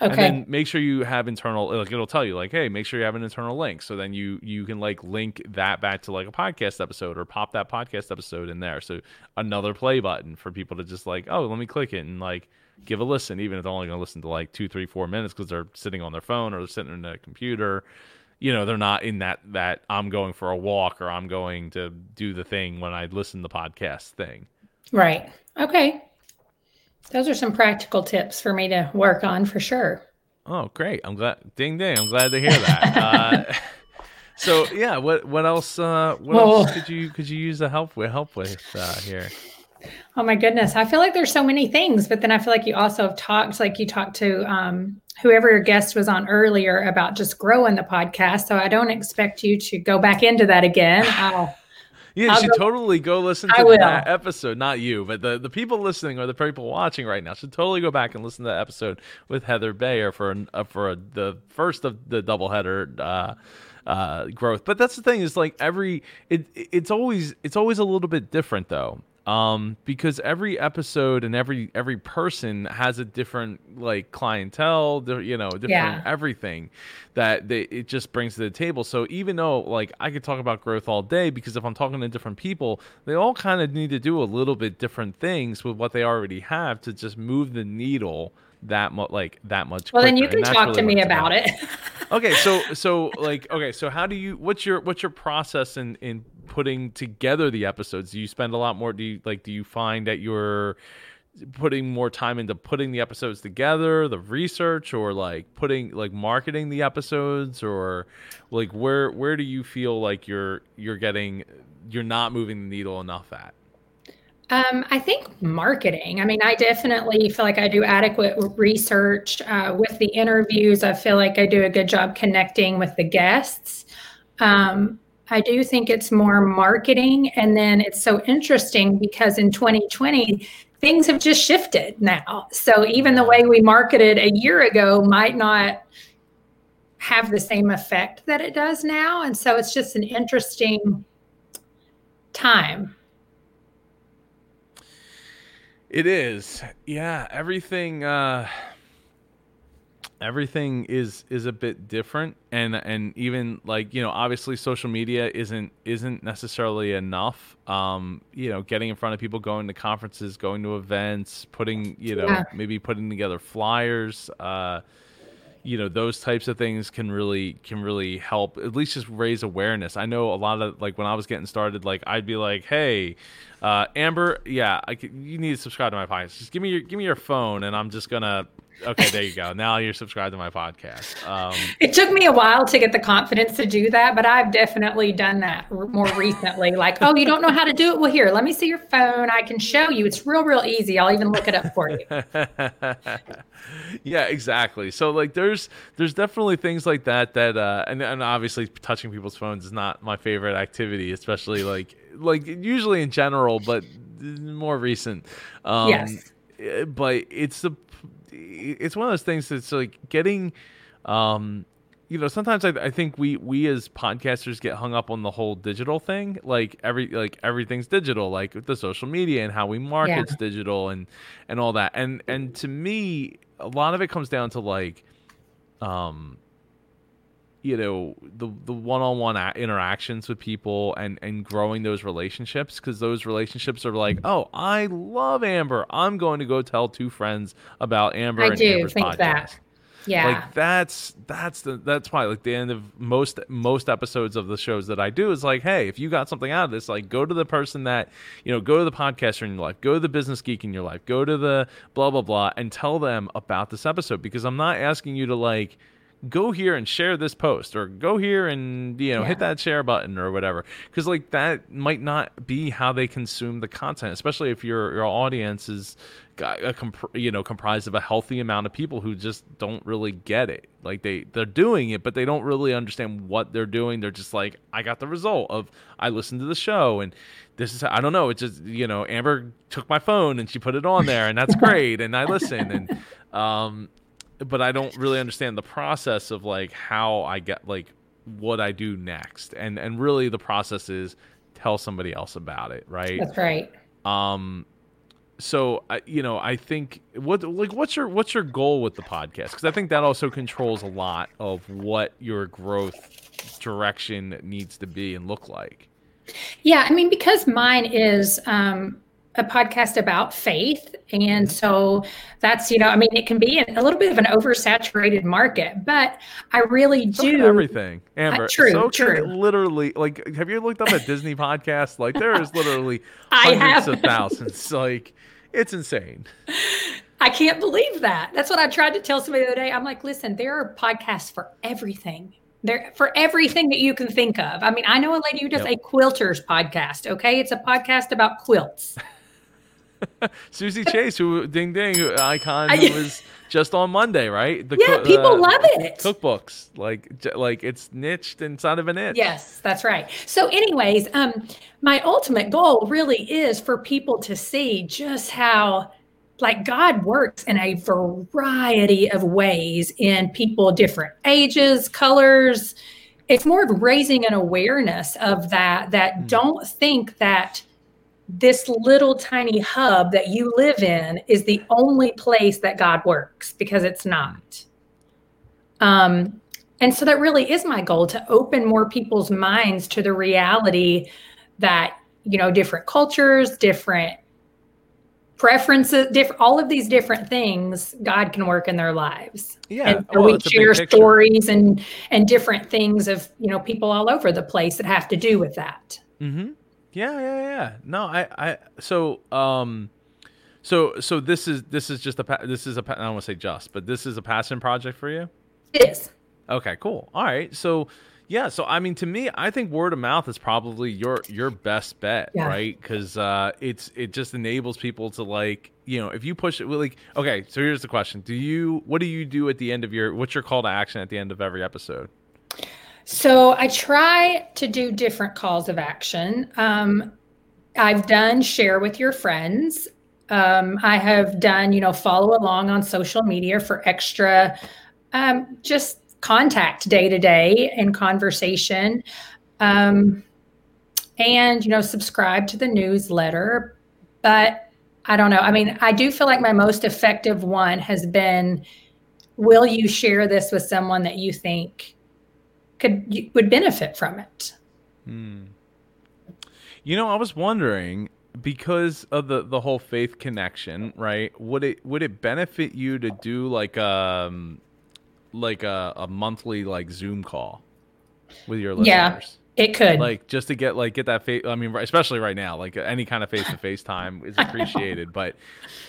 Okay. And then make sure you have internal like it'll tell you like hey make sure you have an internal link so then you you can like link that back to like a podcast episode or pop that podcast episode in there so another play button for people to just like oh let me click it and like give a listen, even if they're only going to listen to like two, three, four minutes because they're sitting on their phone or they're sitting in a computer. You know, they're not in that that I'm going for a walk or I'm going to do the thing when I listen to the podcast thing. Right. Okay. Those are some practical tips for me to work on for sure. Oh, great! I'm glad. Ding ding! I'm glad to hear that. uh, so yeah, what what else? Uh, what else could you could you use the help with help with uh, here? Oh my goodness, I feel like there's so many things, but then I feel like you also have talked, like you talked to um, whoever your guest was on earlier about just growing the podcast. So I don't expect you to go back into that again. I'll, you I'll should go, totally go listen to that episode. Not you, but the, the people listening or the people watching right now should totally go back and listen to that episode with Heather Bayer for an, uh, for a, the first of the doubleheader uh, uh, growth. But that's the thing is like every it it's always it's always a little bit different though um, because every episode and every every person has a different like clientele, you know, different yeah. everything that they, it just brings to the table. So even though like I could talk about growth all day, because if I'm talking to different people, they all kind of need to do a little bit different things with what they already have to just move the needle that much like that much well quicker. then you can talk really to me about, about it. Okay so so like okay so how do you what's your what's your process in in putting together the episodes? Do you spend a lot more do you like do you find that you're putting more time into putting the episodes together the research or like putting like marketing the episodes or like where where do you feel like you're you're getting you're not moving the needle enough at um, I think marketing. I mean, I definitely feel like I do adequate research uh, with the interviews. I feel like I do a good job connecting with the guests. Um, I do think it's more marketing. And then it's so interesting because in 2020, things have just shifted now. So even the way we marketed a year ago might not have the same effect that it does now. And so it's just an interesting time. It is. Yeah, everything uh everything is is a bit different and and even like, you know, obviously social media isn't isn't necessarily enough. Um, you know, getting in front of people, going to conferences, going to events, putting, you know, yeah. maybe putting together flyers, uh you know those types of things can really can really help at least just raise awareness. I know a lot of like when i was getting started like i'd be like hey uh, amber yeah I, you need to subscribe to my podcast. Just give me your give me your phone and i'm just gonna okay, there you go. Now you're subscribed to my podcast. Um, it took me a while to get the confidence to do that, but I've definitely done that more recently. Like, oh, you don't know how to do it? Well, here, let me see your phone. I can show you. It's real, real easy. I'll even look it up for you. yeah, exactly. So like, there's there's definitely things like that that, uh, and and obviously touching people's phones is not my favorite activity, especially like like usually in general, but more recent. Um, yes. Eh, but it's the it's one of those things that's like getting um you know sometimes I, I think we we as podcasters get hung up on the whole digital thing like every like everything's digital like the social media and how we market's yeah. digital and and all that and and to me a lot of it comes down to like um you know the the one-on-one interactions with people and and growing those relationships because those relationships are like oh i love amber. I'm going to go tell two friends about amber I and do Amber's think podcast. that yeah. Like that's that's the that's why like the end of most most episodes of the shows that i do is like hey if you got something out of this like go to the person that you know go to the podcaster in your life go to the business geek in your life go to the blah blah blah and tell them about this episode because i'm not asking you to like go here and share this post or go here and you know yeah. hit that share button or whatever. Because like that might not be how they consume the content especially if your your audience is a comp- you know comprised of a healthy amount of people who just don't really get it. Like they they're doing it but they don't really understand what they're doing. They're just like i got the result of i listened to the show and this is i don't know it just you know amber took my phone and she put it on there and that's great and i listen. And um but I don't really understand the process of like how I get like what I do next. And and really the process is tell somebody else about it, right? That's right. Um so I, you know, I think what like what's your what's your goal with the podcast? Because I think that also controls a lot of what your growth direction needs to be and look like. Yeah, I mean, because mine is um, a podcast about faith. And so that's, you know, I mean, it can be a little bit of an oversaturated market, but I really so do everything. Amber, uh, true, so true. literally, like, have you looked up at Disney podcasts? Like, there is literally hundreds of thousands. Like, it's insane. I can't believe that. That's what I tried to tell somebody the other day. I'm like, listen, there are podcasts for everything There for everything that you can think of. I mean, I know a lady who does yep. a quilters podcast. Okay, it's a podcast about quilts. Susie Chase, who ding ding icon, who was just on Monday, right? The yeah, co- people uh, love it. Cookbooks, like like it's niched inside of an niche. Yes, that's right. So, anyways, um, my ultimate goal really is for people to see just how like God works in a variety of ways in people different ages, colors. It's more of raising an awareness of that that mm. don't think that this little tiny hub that you live in is the only place that God works because it's not. Um, and so that really is my goal to open more people's minds to the reality that, you know, different cultures, different preferences, different all of these different things, God can work in their lives. Yeah. And so well, we share stories and and different things of, you know, people all over the place that have to do with that. Mm-hmm. Yeah, yeah, yeah. No, I, I, so, um, so, so this is this is just a this is a I don't want to say just, but this is a passion project for you. It is. Okay, cool. All right, so yeah, so I mean, to me, I think word of mouth is probably your your best bet, yeah. right? Because uh, it's it just enables people to like you know if you push it like okay. So here's the question: Do you what do you do at the end of your what's your call to action at the end of every episode? So I try to do different calls of action. Um, I've done share with your friends. Um, I have done, you know, follow along on social media for extra, um, just contact day to day and conversation. Um, and, you know, subscribe to the newsletter. But I don't know. I mean, I do feel like my most effective one has been will you share this with someone that you think could you would benefit from it. Hmm. You know, I was wondering because of the the whole faith connection, right? Would it would it benefit you to do like um like a, a monthly like Zoom call with your listeners? Yeah. It could like just to get like get that face. I mean, especially right now, like any kind of face to face time is appreciated. but,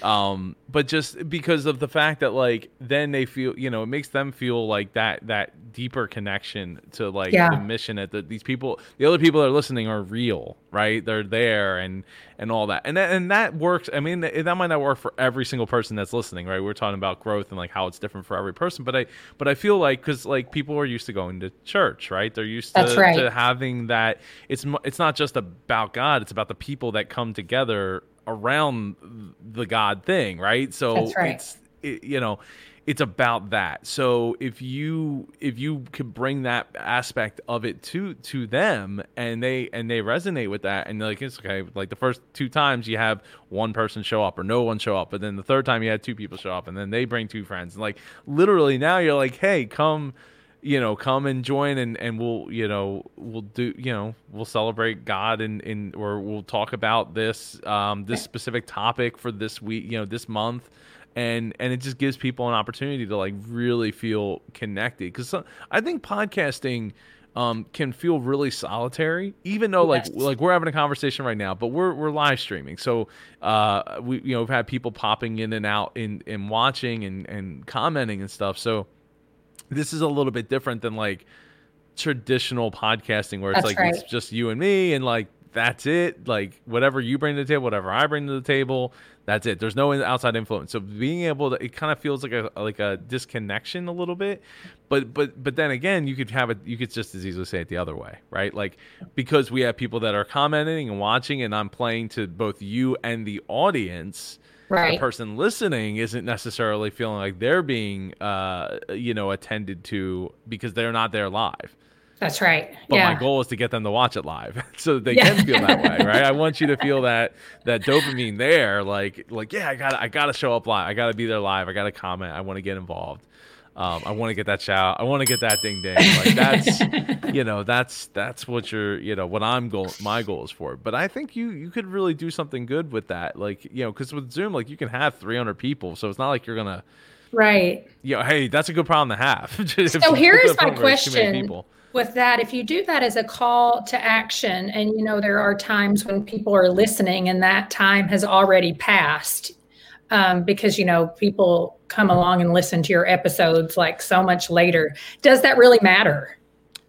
um, but just because of the fact that like then they feel, you know, it makes them feel like that that deeper connection to like yeah. the mission that the, these people, the other people that are listening are real, right? They're there and and all that, and that, and that works. I mean, that might not work for every single person that's listening, right? We're talking about growth and like how it's different for every person, but I but I feel like because like people are used to going to church, right? They're used to, right. to have having that it's it's not just about God, it's about the people that come together around the God thing, right? So right. it's it, you know, it's about that. So if you if you could bring that aspect of it to to them and they and they resonate with that and like it's okay, like the first two times you have one person show up or no one show up, but then the third time you had two people show up and then they bring two friends and like literally now you're like, hey, come you know, come and join and, and we'll, you know, we'll do, you know, we'll celebrate God and, and or we'll talk about this, um, this specific topic for this week, you know, this month. And, and it just gives people an opportunity to like really feel connected. Cause I think podcasting, um, can feel really solitary, even though like yes. like we're having a conversation right now, but we're we're live streaming. So uh, we you know we've had people popping in and out and, and watching and, and commenting and stuff. So this is a little bit different than like traditional podcasting where it's that's like right. it's just you and me and like that's it. Like whatever you bring to the table whatever i bring to the table that's it. There's no outside influence. So being able to it kind of feels like a like a disconnection a little bit. But but but then again you could have it you could just as easily say it the other way right? Like because we have people that are commenting and watching and i'm playing to both you and the audience right. the person listening isn't necessarily feeling like they're being uh, you know attended to because they're not there live. That's right. But yeah. my goal is to get them to watch it live so that they yeah. can feel that way right? I want you to feel that that dopamine there like like yeah i gotta i gotta show up live. I gotta be there live. I gotta comment. I want to get involved um, I want to get that shout. I want to get that ding ding. Like that's, you know, that's that's what you're, you know, what I'm goal. My goal is for. But I think you you could really do something good with that. Like you know, because with Zoom, like you can have 300 people, so it's not like you're gonna, right? Yeah, you know, hey, that's a good problem to have. so here is my question with that if you do that as a call to action and you know there are times when people are listening and that time has already passed um, because you know people come along and listen to your episodes like so much later. Does that really matter?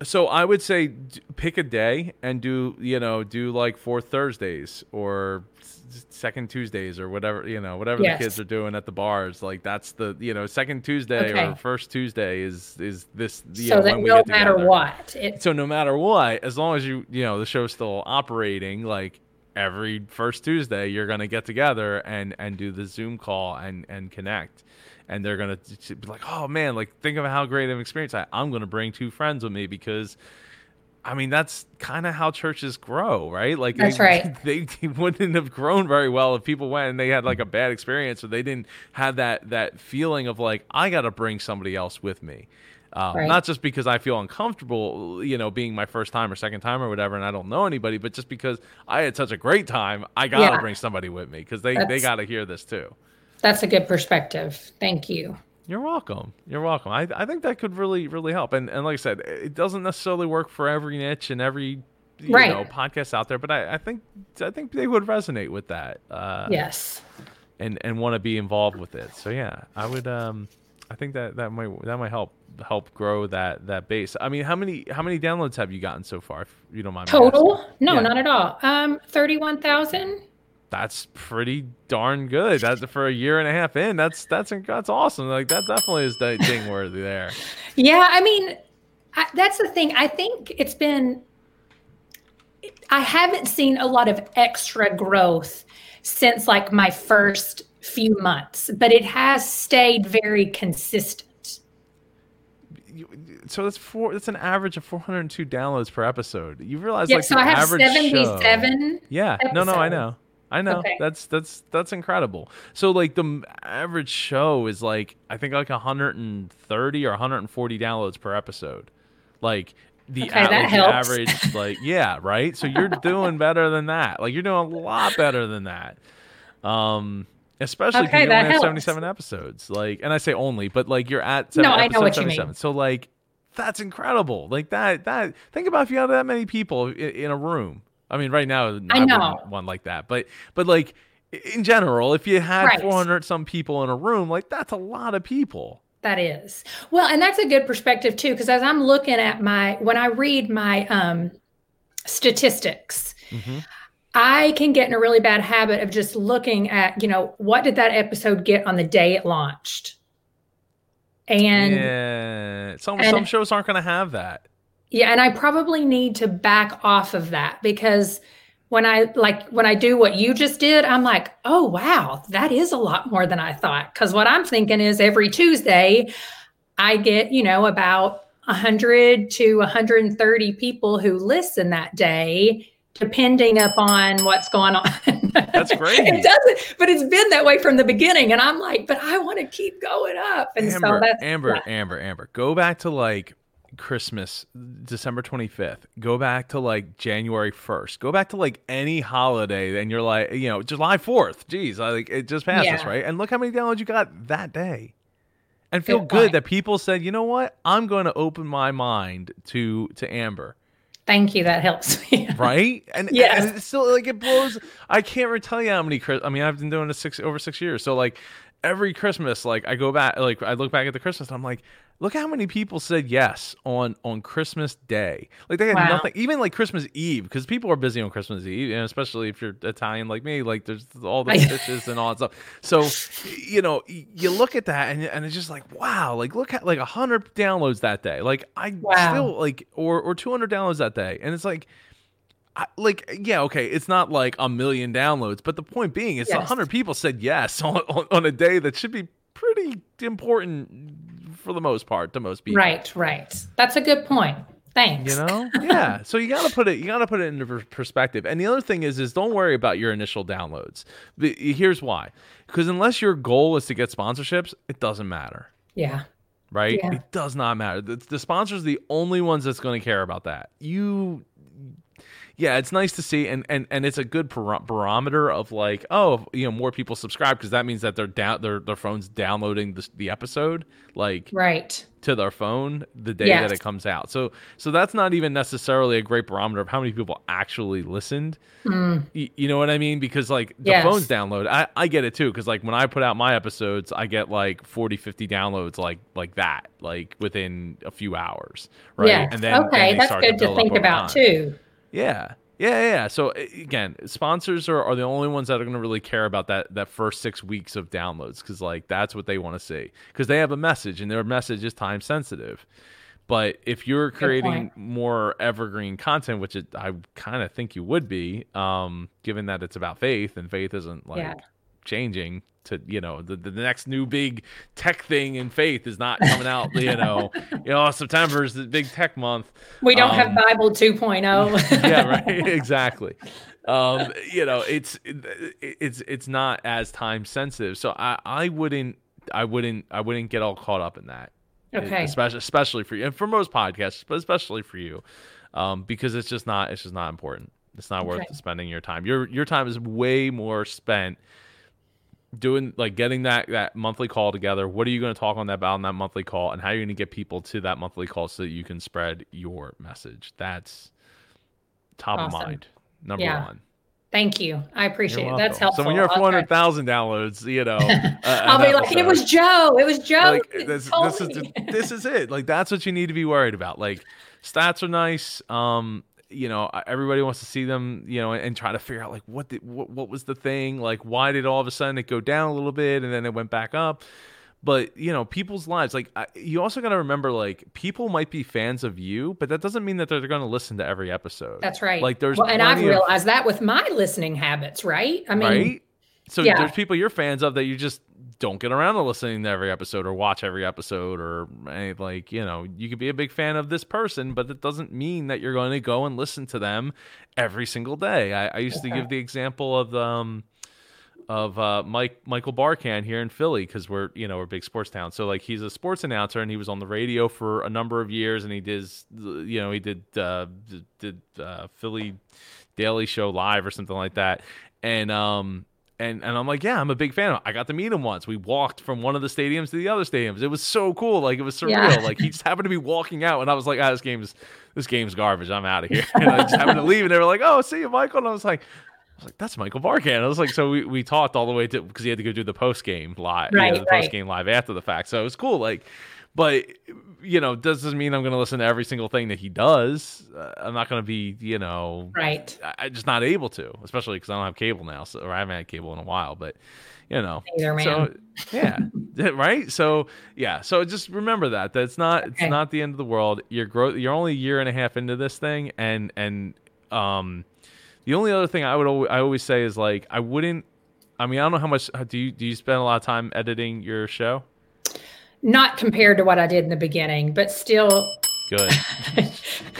So I would say d- pick a day and do you know do like four Thursdays or second Tuesdays or whatever you know whatever Yes. the kids are doing at the bars. Like that's the you know second Tuesday Okay. or first Tuesday is is this. So know, that when we no matter together. what, it, So no matter what, as long as you you know the show's still operating, like every first Tuesday, you're gonna get together and and do the Zoom call and and connect. And they're gonna t- t- be like, oh man, like think of how great of an experience I, I'm gonna bring two friends with me because, I mean that's kind of how churches grow, right? Like That's they, right. They, they wouldn't have grown very well if people went and they had like a bad experience or they didn't have that that feeling of like I got to bring somebody else with me. Um, Right. Not just because I feel uncomfortable, you know, being my first time or second time or whatever, and I don't know anybody, but just because I had such a great time, I gotta Yeah. bring somebody with me because they they gotta hear this too. that's a good perspective. Thank you. You're welcome. You're welcome. I, I think that could really really help. And and like I said, it doesn't necessarily work for every niche and every you Right. know podcast out there, but I, I think I think they would resonate with that. Uh, Yes. and and want to be involved with it. So yeah, I would um I think that that might that might help help grow that that base. I mean, how many how many downloads have you gotten so far? If you don't mind. Total? No, Yeah. not at all. Um, thirty-one thousand. That's pretty darn good. That's for a year and a half in. That's that's that's awesome. Like that definitely is the ding worthy there. Yeah, I mean, I, that's the thing. I think it's been. I haven't seen a lot of extra growth since like my first few months, but it has stayed very consistent. So that's four. That's an average of 402 downloads per episode. You realize Yeah, like so I have average show- seventy-seven. Yeah, no, no, I know, I know. Okay. That's that's that's incredible. So like the average show is like I think like 130 or 140 downloads per episode. Like the, Okay, that like, the helps. average, like yeah, right. So you're doing better than that. Like you're doing a lot better than that. Um. Especially Okay, because you that only have 77 episodes. Like, and I say only, but like you're at No, seven, I know what you mean. So like, that's incredible. Like that. That think about if you had that many people in, in a room. I mean, right now I wouldn't know. one like that, but but like in general, if you had Right. 400 some people in a room, like that's a lot of people. That is. Well, and that's a good perspective too, because as I'm looking at my, when I read my um, statistics, Mhm. I can get in a really bad habit of just looking at, you know, what did that episode get on the day it launched? And yeah, some and- some shows aren't going to have that. Yeah, and I probably need to back off of that because when I like when I do what you just did, I'm like, oh wow, that is a lot more than I thought. Because what I'm thinking is every Tuesday, I get you know about 100 to 130 people who listen that day, depending upon what's going on. That's great. it doesn't, but it's been that way from the beginning, and I'm like, but I want to keep going up, and Amber, so that's Amber, yeah. Amber, Amber. Go back to like Christmas, December 25th. Go back to like January 1st. Go back to like any holiday, and you're like, you know, July 4th. Geez, I, like it just passed us, Yeah. right? And look how many downloads you got that day. And feel Good good that people said, you know what, I'm going to open my mind to to Amber, Thank you. That helps me. right? And Yes. and it's still like it blows. I can't really tell you how many. Chris- I mean, I've been doing this six over six years, so like every Christmas, like I go back, like I look back at the Christmas, and I'm like, look how many people said yes on on Christmas Day. Like they had Wow. nothing, even like Christmas Eve, because people are busy on Christmas Eve, and especially if you're Italian like me, like there's all the dishes and all that stuff. So, you know, you look at that, and and it's just like, wow, like look at like hundred downloads that day. Like I Wow. still like or or 200 downloads that day, and it's like. I, like yeah okay it's not like a million downloads but the point being it's a Yes. 100 people said yes on, on, on a day that should be pretty important for the most part to most people Right, right. That's a good point. Thanks. you know yeah so you gotta put it you gotta put it into perspective and the other thing is is don't worry about your initial downloads here's why because unless your goal is to get sponsorships it doesn't matter Yeah. right? Yeah. It does not matter. The, the sponsors are the only ones that's going to care about that. You yeah, it's nice to see, and and and it's a good barometer of like, oh, you know, more people subscribe because that means that they're down, their their phones downloading the the episode, like right to their phone the day Yes. that it comes out. So so that's not even necessarily a great barometer of how many people actually listened. Mm, Y- you know what I mean? Because like the Yes. phones download, I, I get it too. Because like when I put out my episodes, I get like 40, 50 downloads like like that, like within a few hours, right? yes. And then then okay, they that's good to, think about time. too. Yeah. Yeah, yeah. So again, sponsors are, are the only ones that are going to really care about that that first six weeks of downloads because like that's what they want to see because they have a message and their message is time sensitive. But if you're creating more evergreen content, which it, I kind of think you would be, um, given that it's about faith and faith isn't like Yeah. changing to you know the, the next new big tech thing in faith is not coming out you know. You know September is the big tech month. We don't Um, have Bible 2.0. yeah right. Exactly. Um you know it's it- it's it's not as time sensitive. So i i wouldn't i wouldn't i wouldn't get all caught up in that. Okay. especially especially for you and for most podcasts but especially for you. Um because it's just not it's just not important. It's not worth spending your time. Your your time is way more spent doing like getting that that monthly call together what are you going to talk on that about on that monthly call and how are you're going to get people to that monthly call so that you can spread your message that's top of mind number Yeah. one Thank you. I appreciate it. That's helpful. so when you're at 400000 downloads you know uh, I'll be like, it was Joe. It was Joe. like this, this is this is it like that's what you need to be worried about like stats are nice um you know everybody wants to see them you know and, try to figure out like what did what, what was the thing like why did all of a sudden it go down a little bit and then it went back up but you know people's lives like I, you also got to remember like people might be fans of you but that doesn't mean that they're going to listen to every episode That's right. like there's well, and I've plenty of- realized that with my listening habits, right? I mean, right? So yeah. there's people you're fans of that you just don't get around to listening to every episode or watch every episode or like you know you could be a big fan of this person, but it doesn't mean that you're going to go and listen to them every single day. I, I used to give the example of um of uh, Mike Michael Barkann here in Philly because we're you know we're a big sports town. So like he's a sports announcer and he was on the radio for a number of years and he did you know he did uh, did uh, Philly Daily Show live or something like that. And um and and I'm like, yeah, I'm a big fan. I got to meet him once. We walked from one of the stadiums to the other stadiums. It was so cool. Like it was surreal. Yeah. Like he just happened to be walking out, and I was like, ah, this game's this game's garbage. I'm out of here. And I just happened to leave, and they were like, oh, see you, Michael. And I was like. I was like, that's Michael Barkann. I was like, so we, we talked all the way to because he had to go do the post game live, you know, the right. post game live after the fact. So it was cool. Like, but you know, doesn't mean I'm going to listen to every single thing that he does. Uh, I'm not going to be, you know, right. I, I'm just not able to, especially because I don't have cable now, so or I haven't had cable in a while. But you know, Either man. so yeah, right. So yeah, so just remember that that's not Okay. it's not the end of the world. You're growth. You're only a year and a half into this thing, and and um, the only other thing I would always, I always say is like I wouldn't. I mean, I don't know how much do you do you spend a lot of time editing your show? Not compared to what I did in the beginning, but still, Good.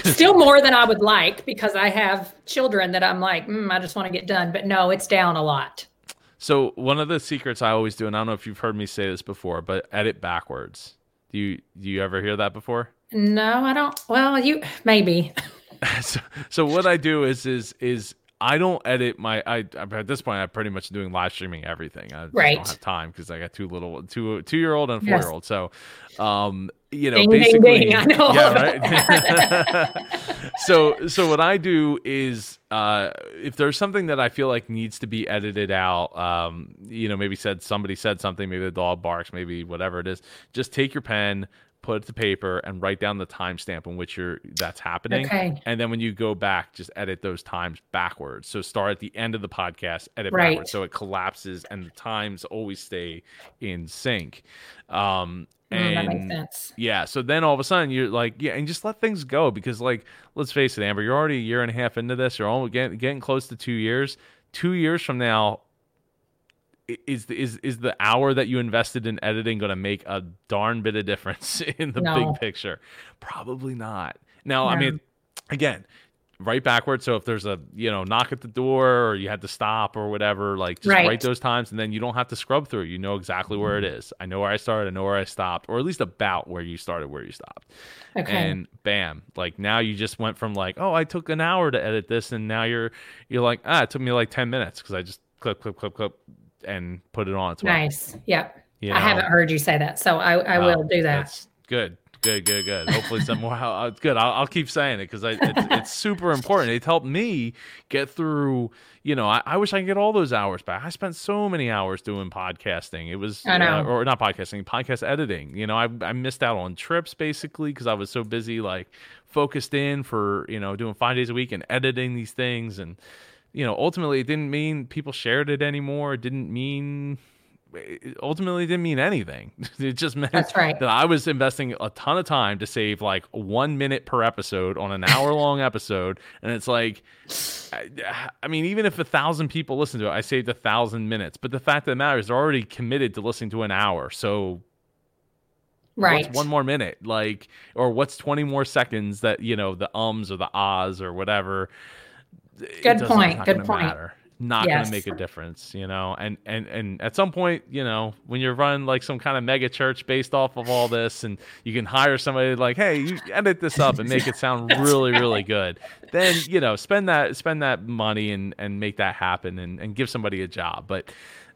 still more than I would like because I have children that I'm like, mm, I just want to get done. But no, it's down a lot. So one of the secrets I always do, and I don't know if you've heard me say this before, but edit backwards. Do you do you ever hear that before? No, I don't. Well, you maybe. so, so what I do is is is I don't edit my I at this point I'm pretty much doing live streaming everything. I Right. don't have time because I got two little two two year old and four year old. So um you know Ding, ding, basically ding. I know yeah right. so so what I do is uh if there's something that I feel like needs to be edited out um you know maybe said somebody said something maybe the dog barks maybe whatever it is just take your pen put it to paper and write down the timestamp in which you're that's happening Okay. and then when you go back, just edit those times backwards. So start at the end of the podcast, edit Right. backwards, so it collapses and the times always stay in sync. Um, Mm, that makes and sense. yeah, so then all of a sudden you're like, yeah, and just let things go because, like, let's face it, Amber, you're already a year and a half into this. You're almost getting, getting close to two years. Two years from now, is the, is is the hour that you invested in editing going to make a darn bit of difference in the No. big picture? Probably not. Now, I mean, again, write backwards. So if there's a you know knock at the door or you had to stop or whatever, like just Right. write those times, and then you don't have to scrub through. You know exactly where it is. I know where I started. I know where I stopped, or at least about where you started, where you stopped. Okay. And bam, like now you just went from like, oh, I took an hour to edit this, and now you're you're like, ah, it took me like ten minutes because I just clip, clip, clip, clip, and put it on its way. nice. Yep. You I haven't heard you say that, so I, I will do that. Good, good, good, good. Hopefully, some more. uh, It's good. I'll, I'll keep saying it because it's, it's super important. It helped me get through. You know, I, I wish I could get all those hours back. I spent so many hours doing podcasting. It was, know. uh, or not podcasting, podcast editing. You know, I I missed out on trips basically because I was so busy, like focused in for you know doing five days a week and editing these things and. You know, ultimately, it didn't mean people shared it anymore. It didn't mean it ultimately didn't mean anything. It just meant That's right. that I was investing a ton of time to save like one minute per episode on an hour long episode. And it's like, I, I mean, even if a thousand people listen to it, I saved a thousand minutes. But the fact of the matter is, they're already committed to listening to an hour. So Right. what's one more minute? Like, or what's 20 more seconds that, you know, the ums or the ahs or whatever. Good point, not good gonna point. Matter. Not gonna make a difference, you know. And and and at some point, you know, when you're running like some kind of mega church based off of all this, and you can hire somebody like, hey, you edit this up and make it sound really, really good. Then you know, spend that spend that money and and make that happen, and and give somebody a job. But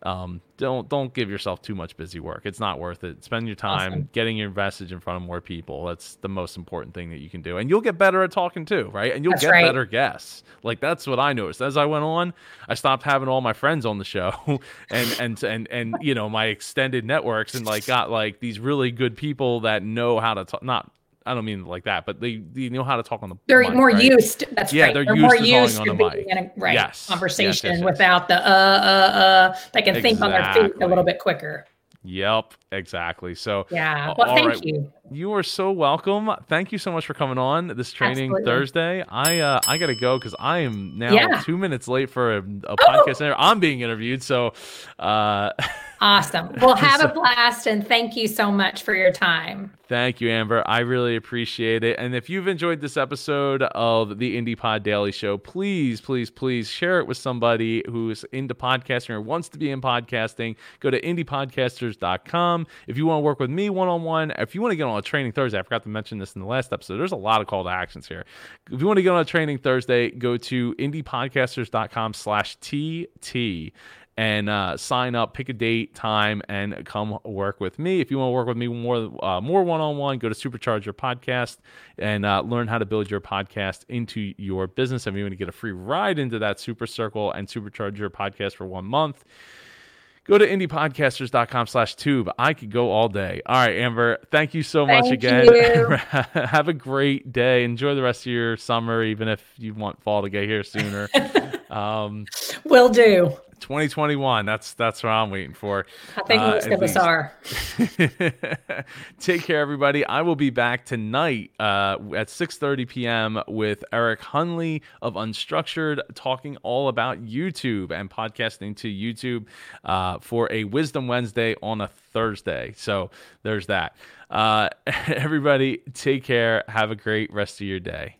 um, don't don't give yourself too much busy work. It's not worth it. Spend your time Awesome. getting your message in front of more people. That's the most important thing that you can do, and you'll get better at talking too, right? And you'll That's get right. better guests. Like that's what I noticed as I went on. I stopped having all my friends on the show, and and and and you know my extended networks, and like got like these really good people that know how to talk. Not I don't mean like that, but they, they know how to talk on the. They're mic, more right? used. That's Yeah, right. they're They're, used more to used to on the being mic. in a right Yes, conversation yes, yes. without the uh uh uh. They can think on their feet a little bit quicker. Yep, exactly. So Yeah. Well, thank right. you. You are so welcome. Thank you so much for coming on this training Absolutely. Thursday. I uh, I gotta go because I am now Yeah. two minutes late for a, a podcast. inter- I'm being interviewed, so uh, Awesome. Well, have a blast and thank you so much for your time. thank you, Amber. I really appreciate it. And if you've enjoyed this episode of the Indie Pod Daily Show, please, please, please share it with somebody who's into podcasting or wants to be in podcasting. Go to indiepodcasters.com. If you want to work with me one on one, if you want to get on a training Thursday, I forgot to mention this in the last episode. There's a lot of call to actions here. If you want to get on a training Thursday, go to indiepodcasters.com slash TT and uh, sign up, pick a date, time, and come work with me. If you want to work with me more, uh, more one-on-one, go to Supercharge Your Podcast and uh, learn how to build your podcast into your business. If you want to get a free ride into that super circle and supercharge your podcast for one month, go to indiepodcasters.com slash tube. I could go all day. All right, Amber, thank you so much again. Have a great day. Enjoy the rest of your summer, even if you want fall to get here sooner. um, Will do. 2021. That's that's what I'm waiting for. I think Uh, most at of us are. Take care, everybody. I will be back tonight uh, at 6:30 p.m. with Eric Hunley of Unstructured, talking all about YouTube and podcasting to YouTube uh, for a Wisdom Wednesday on a Thursday. So there's that. Uh, everybody, take care. Have a great rest of your day.